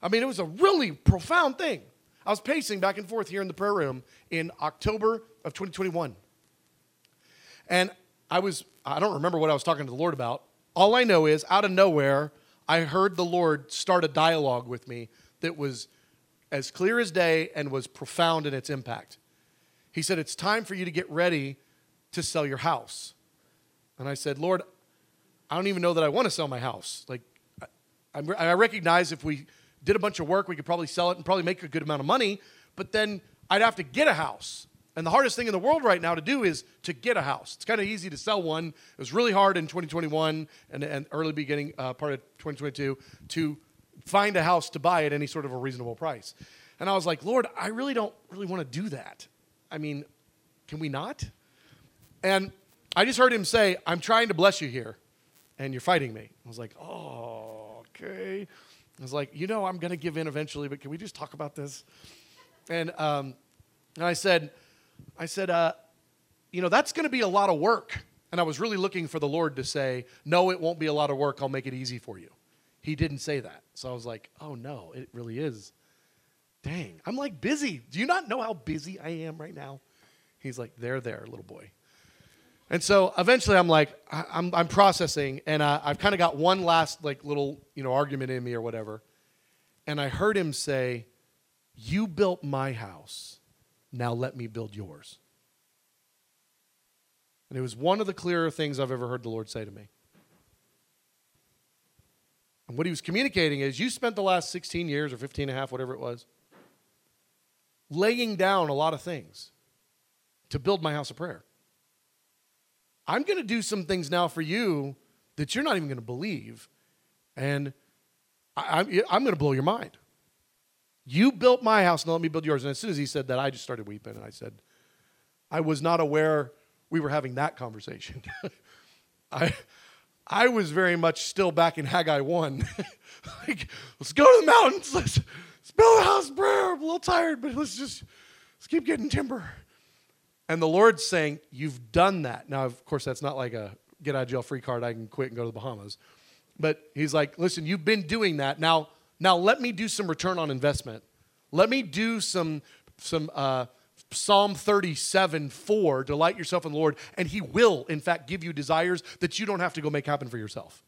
I mean, it was a really profound thing. I was pacing back and forth here in the prayer room in October of 2021. And I was, I don't remember what I was talking to the Lord about. All I know is, out of nowhere, I heard the Lord start a dialogue with me that was as clear as day and was profound in its impact. He said, It's time for you to get ready to sell your house. And I said, Lord, I don't even know that I want to sell my house. Like, I, I recognize if we did a bunch of work, we could probably sell it and probably make a good amount of money, but then I'd have to get a house. And the hardest thing in the world right now to do is to get a house. It's kind of easy to sell one. It was really hard in 2021 and, and early beginning uh, part of 2022 to find a house to buy at any sort of a reasonable price. And I was like, Lord, I really don't really want to do that. I mean, can we not? And I just heard him say, I'm trying to bless you here, and you're fighting me. I was like, oh, okay. I was like, you know, I'm going to give in eventually, but can we just talk about this? And, um, and I said, I said, uh, you know, that's going to be a lot of work. And I was really looking for the Lord to say, no, it won't be a lot of work. I'll make it easy for you. He didn't say that. So I was like, oh, no, it really is. Dang, I'm like busy. Do you not know how busy I am right now? He's like, there, there, little boy. And so eventually I'm like, I'm, I'm processing, and I, I've kind of got one last like little you know argument in me or whatever. And I heard him say, You built my house, now let me build yours. And it was one of the clearer things I've ever heard the Lord say to me. And what he was communicating is you spent the last 16 years or 15 and a half, whatever it was, laying down a lot of things to build my house of prayer. I'm going to do some things now for you that you're not even going to believe. And I, am I'm going to blow your mind. You built my house, now let me build yours. And as soon as he said that, I just started weeping. And I said, I was not aware we were having that conversation. *laughs* I, I was very much still back in Haggai 1. *laughs* like, let's go to the mountains. Let's, let's build a house prayer. I'm a little tired, but let's just let's keep getting timber. And the Lord's saying, You've done that. Now, of course, that's not like a get out of jail free card. I can quit and go to the Bahamas. But he's like, Listen, you've been doing that. Now, now let me do some return on investment. Let me do some, some uh, Psalm 37 4, delight yourself in the Lord, and he will, in fact, give you desires that you don't have to go make happen for yourself.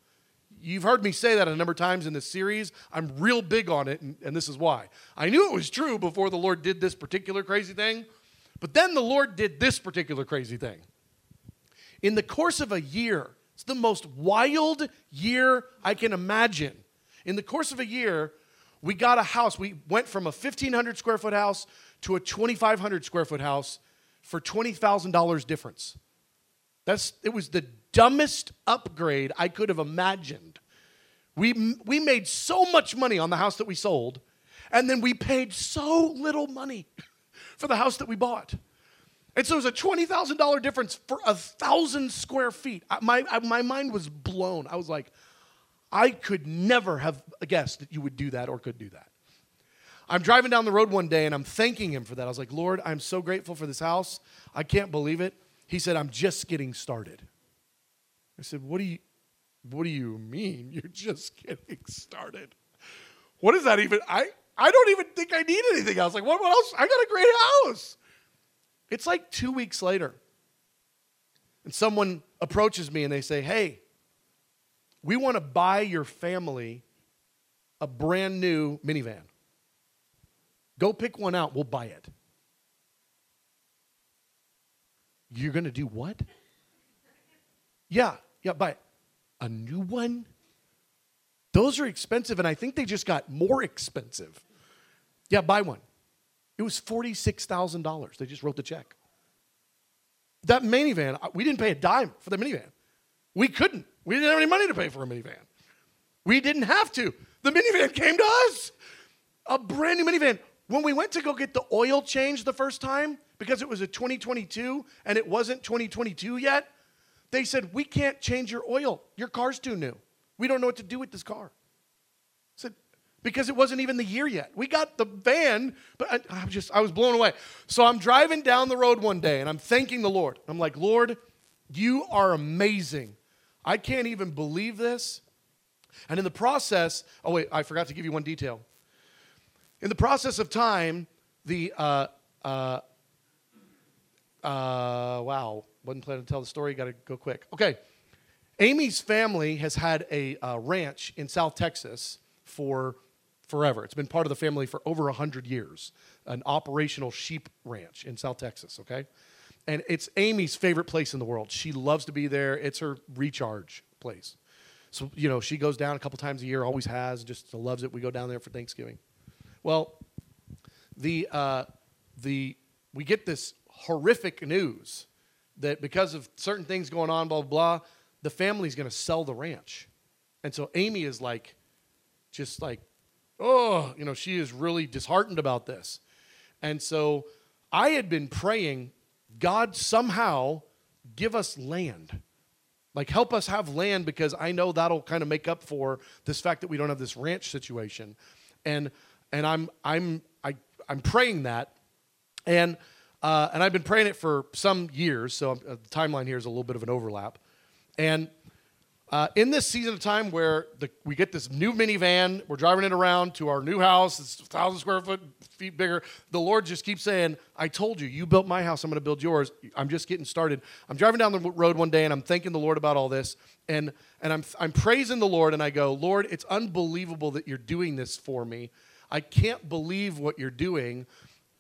You've heard me say that a number of times in this series. I'm real big on it, and, and this is why. I knew it was true before the Lord did this particular crazy thing, but then the Lord did this particular crazy thing. In the course of a year, it's the most wild year I can imagine. In the course of a year, we got a house. We went from a 1,500 square foot house to a 2,500 square foot house for $20,000 difference. That's, it was the dumbest upgrade I could have imagined. We, we made so much money on the house that we sold, and then we paid so little money *laughs* for the house that we bought. And so it was a $20,000 difference for a thousand square feet. I, my, I, my mind was blown. I was like, I could never have guessed that you would do that or could do that. I'm driving down the road one day and I'm thanking him for that. I was like, Lord, I'm so grateful for this house. I can't believe it. He said, I'm just getting started. I said, What do you what do you mean *laughs* you're just getting started? What is that even? I, I don't even think I need anything else. Like, what, what else? I got a great house. It's like two weeks later. And someone approaches me and they say, Hey, we want to buy your family a brand new minivan. Go pick one out, we'll buy it. You're going to do what? Yeah, yeah, buy it. A new one? Those are expensive, and I think they just got more expensive. Yeah, buy one. It was $46,000. They just wrote the check. That minivan, uh, we didn't pay a dime for the minivan. We couldn't. We didn't have any money to pay for a minivan. We didn't have to. The minivan came to us. A brand new minivan. When we went to go get the oil change the first time, because it was a 2022 and it wasn't 2022 yet, they said, We can't change your oil. Your car's too new. We don't know what to do with this car. I said, because it wasn't even the year yet. We got the van, but I, I just, I was blown away. So I'm driving down the road one day and I'm thanking the Lord. I'm like, Lord, you are amazing. I can't even believe this. And in the process, oh, wait, I forgot to give you one detail. In the process of time, the, uh, uh, uh, wow, wasn't planning to tell the story, got to go quick. Okay. Amy's family has had a uh, ranch in South Texas for forever. It's been part of the family for over 100 years, an operational sheep ranch in South Texas, okay? And it's Amy's favorite place in the world. She loves to be there, it's her recharge place. So, you know, she goes down a couple times a year, always has, just loves it. We go down there for Thanksgiving. Well, the, uh, the, we get this horrific news that because of certain things going on, blah, blah, blah, the family's going to sell the ranch. And so Amy is like, just like, oh, you know, she is really disheartened about this. And so I had been praying, God, somehow give us land. Like, help us have land because I know that'll kind of make up for this fact that we don't have this ranch situation. And and I'm I'm I, I'm praying that, and uh, and I've been praying it for some years. So uh, the timeline here is a little bit of an overlap, and. Uh, in this season of time where the, we get this new minivan, we're driving it around to our new house, it's a 1,000 square foot feet bigger. The Lord just keeps saying, I told you, you built my house, I'm going to build yours. I'm just getting started. I'm driving down the road one day and I'm thanking the Lord about all this. And, and I'm, I'm praising the Lord and I go, Lord, it's unbelievable that you're doing this for me. I can't believe what you're doing.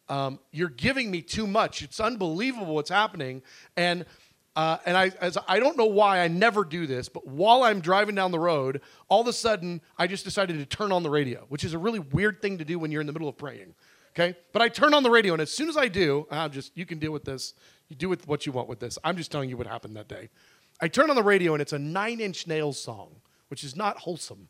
Um, you're giving me too much. It's unbelievable what's happening. And Uh, and I, as, I don't know why I never do this, but while I'm driving down the road, all of a sudden I just decided to turn on the radio, which is a really weird thing to do when you're in the middle of praying. Okay, but I turn on the radio, and as soon as I do, I'm just you can deal with this. You do with what you want with this. I'm just telling you what happened that day. I turn on the radio, and it's a Nine Inch Nails song, which is not wholesome.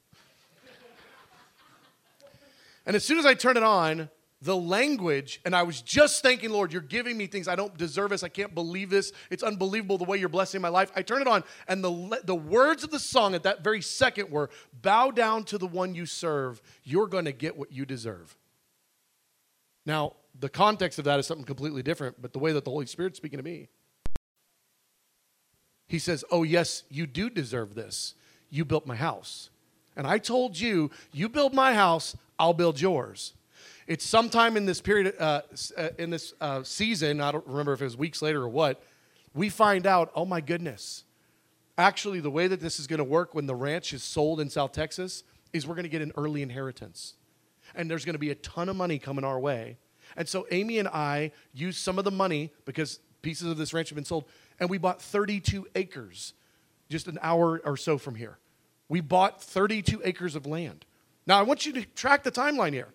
and as soon as I turn it on, the language, and I was just thanking, Lord, you're giving me things I don't deserve this. I can't believe this. It's unbelievable the way you're blessing my life. I turn it on, and the, the words of the song at that very second were Bow down to the one you serve. You're going to get what you deserve. Now, the context of that is something completely different, but the way that the Holy Spirit's speaking to me, He says, Oh, yes, you do deserve this. You built my house. And I told you, you build my house, I'll build yours. It's sometime in this period, uh, uh, in this uh, season, I don't remember if it was weeks later or what, we find out, oh my goodness, actually, the way that this is going to work when the ranch is sold in South Texas is we're going to get an early inheritance. And there's going to be a ton of money coming our way. And so Amy and I used some of the money because pieces of this ranch have been sold, and we bought 32 acres just an hour or so from here. We bought 32 acres of land. Now, I want you to track the timeline here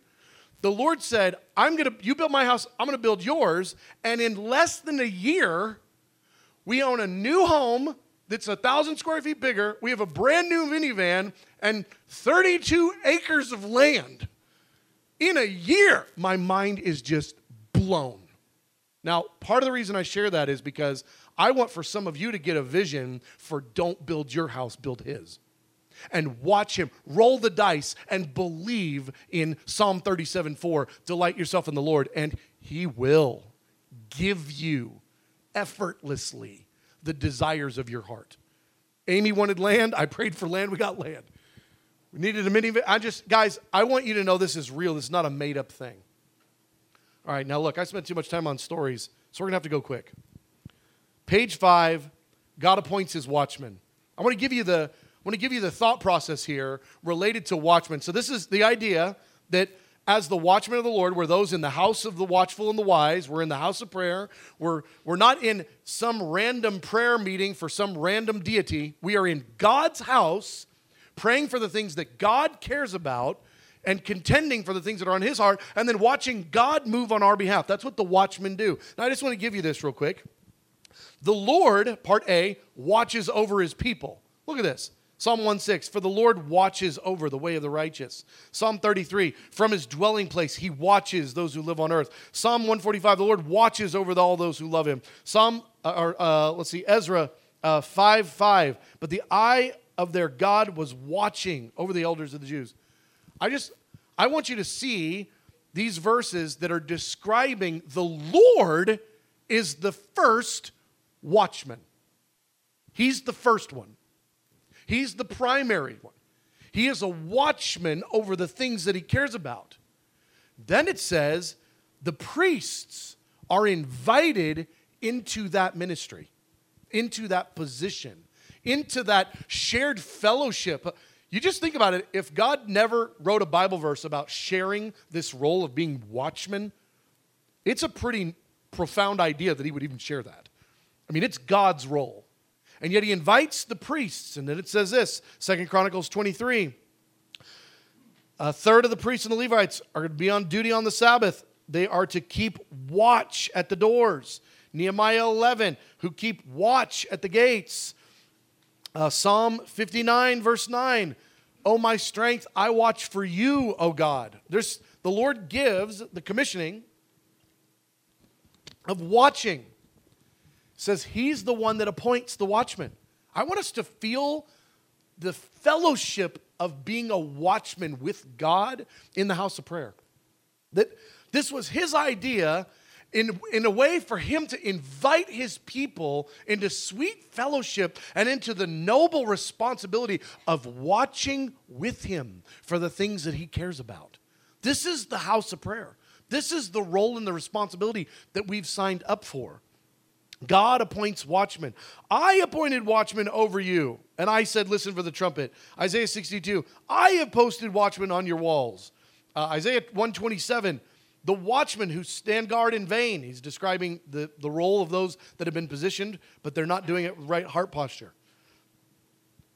the Lord said, I'm going to, you build my house, I'm going to build yours. And in less than a year, we own a new home that's a thousand square feet bigger. We have a brand new minivan and 32 acres of land. In a year, my mind is just blown. Now, part of the reason I share that is because I want for some of you to get a vision for don't build your house, build his and watch him roll the dice and believe in Psalm 37 4. Delight yourself in the Lord, and he will give you effortlessly the desires of your heart. Amy wanted land. I prayed for land. We got land. We needed a minivan. I just, guys, I want you to know this is real. This is not a made up thing. All right, now look, I spent too much time on stories, so we're going to have to go quick. Page five God appoints his watchmen. I want to give you the I want to give you the thought process here related to watchmen. So, this is the idea that as the watchmen of the Lord, we're those in the house of the watchful and the wise. We're in the house of prayer. We're, we're not in some random prayer meeting for some random deity. We are in God's house praying for the things that God cares about and contending for the things that are on his heart and then watching God move on our behalf. That's what the watchmen do. Now, I just want to give you this real quick. The Lord, part A, watches over his people. Look at this. Psalm 1 6, for the Lord watches over the way of the righteous. Psalm 33, from his dwelling place, he watches those who live on earth. Psalm 145, the Lord watches over all those who love him. Psalm, uh, or, uh, let's see, Ezra uh, 5 5, but the eye of their God was watching over the elders of the Jews. I just, I want you to see these verses that are describing the Lord is the first watchman. He's the first one. He's the primary one. He is a watchman over the things that he cares about. Then it says the priests are invited into that ministry, into that position, into that shared fellowship. You just think about it. If God never wrote a Bible verse about sharing this role of being watchman, it's a pretty profound idea that he would even share that. I mean, it's God's role. And yet he invites the priests. And then it says this Second Chronicles 23. A third of the priests and the Levites are going to be on duty on the Sabbath. They are to keep watch at the doors. Nehemiah 11, who keep watch at the gates. Uh, Psalm 59, verse 9. Oh, my strength, I watch for you, O God. There's, the Lord gives the commissioning of watching says he's the one that appoints the watchman. I want us to feel the fellowship of being a watchman with God in the house of prayer. That this was his idea in, in a way for him to invite his people into sweet fellowship and into the noble responsibility of watching with him for the things that he cares about. This is the house of prayer. This is the role and the responsibility that we've signed up for. God appoints watchmen. I appointed watchmen over you. And I said, Listen for the trumpet. Isaiah 62, I have posted watchmen on your walls. Uh, Isaiah 127, The watchmen who stand guard in vain. He's describing the, the role of those that have been positioned, but they're not doing it with right heart posture.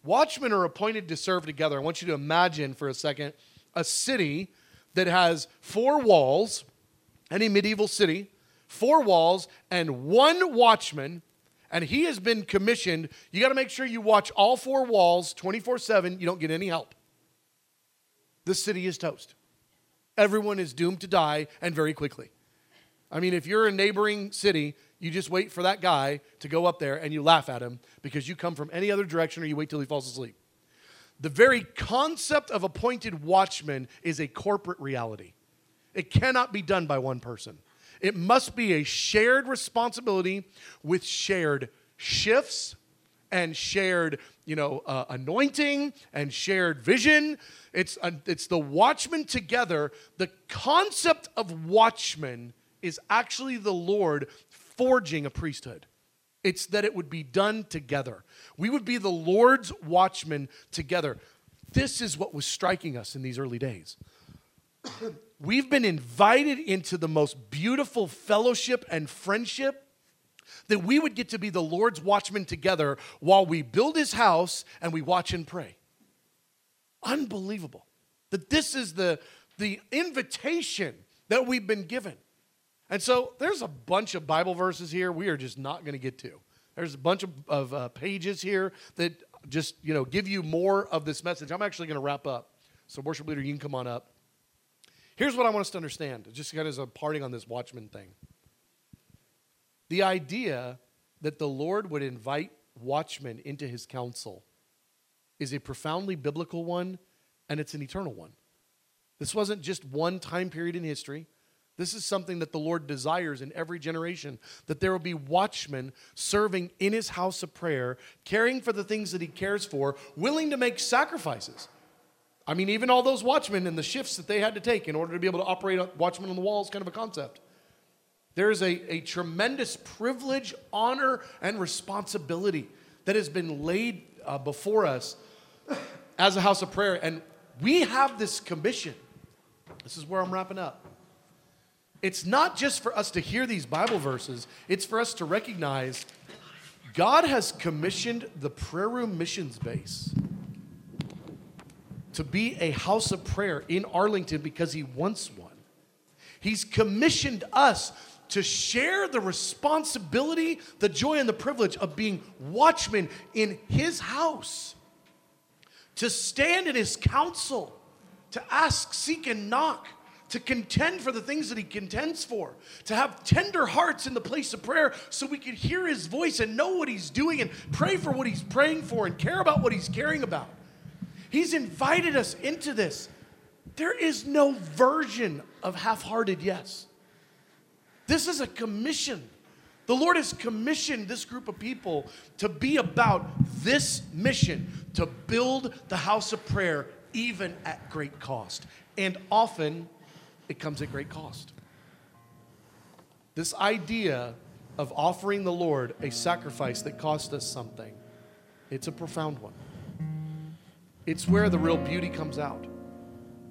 Watchmen are appointed to serve together. I want you to imagine for a second a city that has four walls, any medieval city, four walls, and one watchman, and he has been commissioned. You got to make sure you watch all four walls 24 7. You don't get any help. This city is toast. Everyone is doomed to die and very quickly. I mean, if you're a neighboring city, you just wait for that guy to go up there and you laugh at him because you come from any other direction or you wait till he falls asleep. The very concept of appointed watchmen is a corporate reality. It cannot be done by one person. It must be a shared responsibility with shared shifts and shared, you know, uh, anointing and shared vision. It's, it's the watchmen together. The concept of watchmen is actually the Lord forging a priesthood. It's that it would be done together. We would be the Lord's watchmen together. This is what was striking us in these early days. We've been invited into the most beautiful fellowship and friendship that we would get to be the Lord's watchmen together while we build his house and we watch and pray. Unbelievable. That this is the, the invitation that we've been given. And so there's a bunch of Bible verses here we are just not going to get to. There's a bunch of, of uh, pages here that just, you know, give you more of this message. I'm actually going to wrap up. So worship leader, you can come on up. Here's what I want us to understand, just kind of as a parting on this watchman thing. The idea that the Lord would invite watchmen into his council is a profoundly biblical one and it's an eternal one. This wasn't just one time period in history. This is something that the Lord desires in every generation that there will be watchmen serving in his house of prayer, caring for the things that he cares for, willing to make sacrifices. I mean, even all those watchmen and the shifts that they had to take in order to be able to operate watchmen on the wall is kind of a concept. There is a, a tremendous privilege, honor, and responsibility that has been laid uh, before us *coughs* as a house of prayer. And we have this commission. This is where I'm wrapping up it's not just for us to hear these Bible verses, it's for us to recognize God has commissioned the prayer room missions base to be a house of prayer in Arlington because He wants one. He's commissioned us to share the responsibility, the joy, and the privilege of being watchmen in His house, to stand in His counsel, to ask, seek, and knock to contend for the things that he contends for, to have tender hearts in the place of prayer so we can hear his voice and know what he's doing and pray for what he's praying for and care about what he's caring about. He's invited us into this. There is no version of half hearted yes. This is a commission. The Lord has commissioned this group of people to be about this mission to build the house of prayer even at great cost. And often it comes at great cost. This idea of offering the Lord a sacrifice that cost us something, it's a profound one. It's where the real beauty comes out.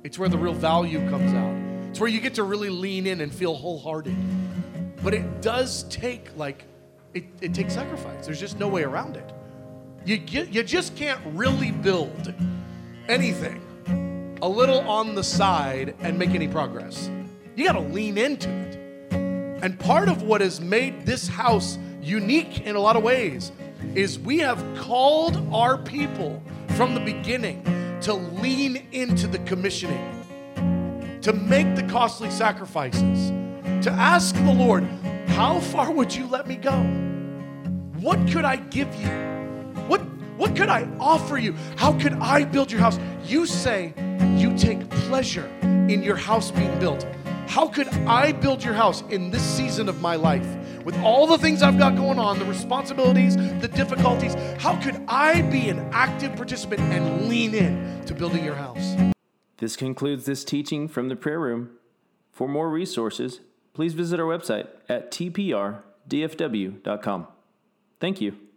It's where the real value comes out. It's where you get to really lean in and feel wholehearted. But it does take like it, it takes sacrifice. There's just no way around it. You get, you just can't really build anything a little on the side and make any progress. You got to lean into it. And part of what has made this house unique in a lot of ways is we have called our people from the beginning to lean into the commissioning, to make the costly sacrifices, to ask the Lord, How far would you let me go? What could I give you? What, what could I offer you? How could I build your house? You say, you take pleasure in your house being built. How could I build your house in this season of my life? With all the things I've got going on, the responsibilities, the difficulties, how could I be an active participant and lean in to building your house? This concludes this teaching from the prayer room. For more resources, please visit our website at tprdfw.com. Thank you.